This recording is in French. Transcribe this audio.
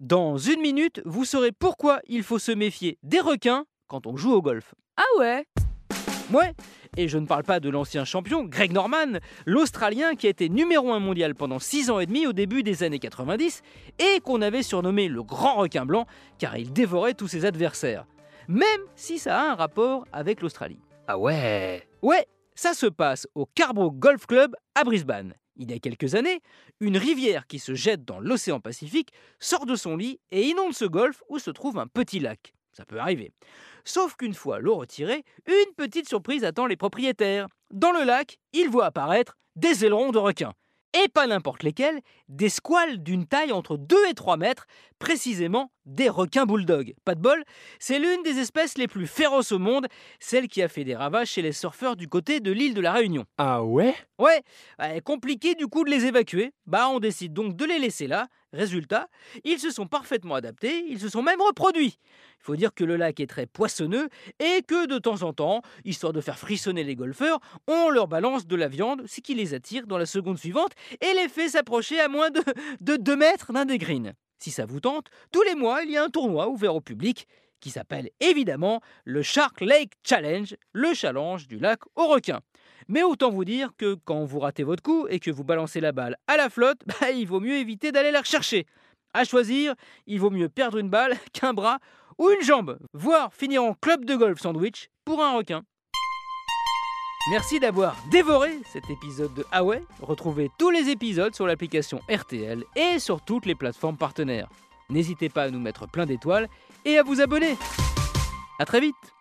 Dans une minute, vous saurez pourquoi il faut se méfier des requins quand on joue au golf. Ah ouais Ouais, et je ne parle pas de l'ancien champion Greg Norman, l'Australien qui a été numéro 1 mondial pendant 6 ans et demi au début des années 90 et qu'on avait surnommé le grand requin blanc car il dévorait tous ses adversaires. Même si ça a un rapport avec l'Australie. Ah ouais Ouais, ça se passe au Carbrook Golf Club à Brisbane. Il y a quelques années, une rivière qui se jette dans l'océan Pacifique sort de son lit et inonde ce golfe où se trouve un petit lac. Ça peut arriver. Sauf qu'une fois l'eau retirée, une petite surprise attend les propriétaires. Dans le lac, ils voient apparaître des ailerons de requins et pas n'importe lesquels, des squales d'une taille entre 2 et 3 mètres, précisément des requins bulldogs. Pas de bol, c'est l'une des espèces les plus féroces au monde, celle qui a fait des ravages chez les surfeurs du côté de l'île de la Réunion. Ah ouais Ouais, compliqué du coup de les évacuer, bah on décide donc de les laisser là. Résultat, ils se sont parfaitement adaptés, ils se sont même reproduits. Il faut dire que le lac est très poissonneux et que de temps en temps, histoire de faire frissonner les golfeurs, on leur balance de la viande, ce qui les attire dans la seconde suivante et les fait s'approcher à moins de, de 2 mètres d'un des greens. Si ça vous tente, tous les mois, il y a un tournoi ouvert au public qui s'appelle évidemment le Shark Lake Challenge, le challenge du lac aux requins. Mais autant vous dire que quand vous ratez votre coup et que vous balancez la balle à la flotte, bah, il vaut mieux éviter d'aller la rechercher. À choisir, il vaut mieux perdre une balle qu'un bras ou une jambe, voire finir en club de golf sandwich pour un requin. Merci d'avoir dévoré cet épisode de Ah Retrouvez tous les épisodes sur l'application RTL et sur toutes les plateformes partenaires. N'hésitez pas à nous mettre plein d'étoiles et à vous abonner. A très vite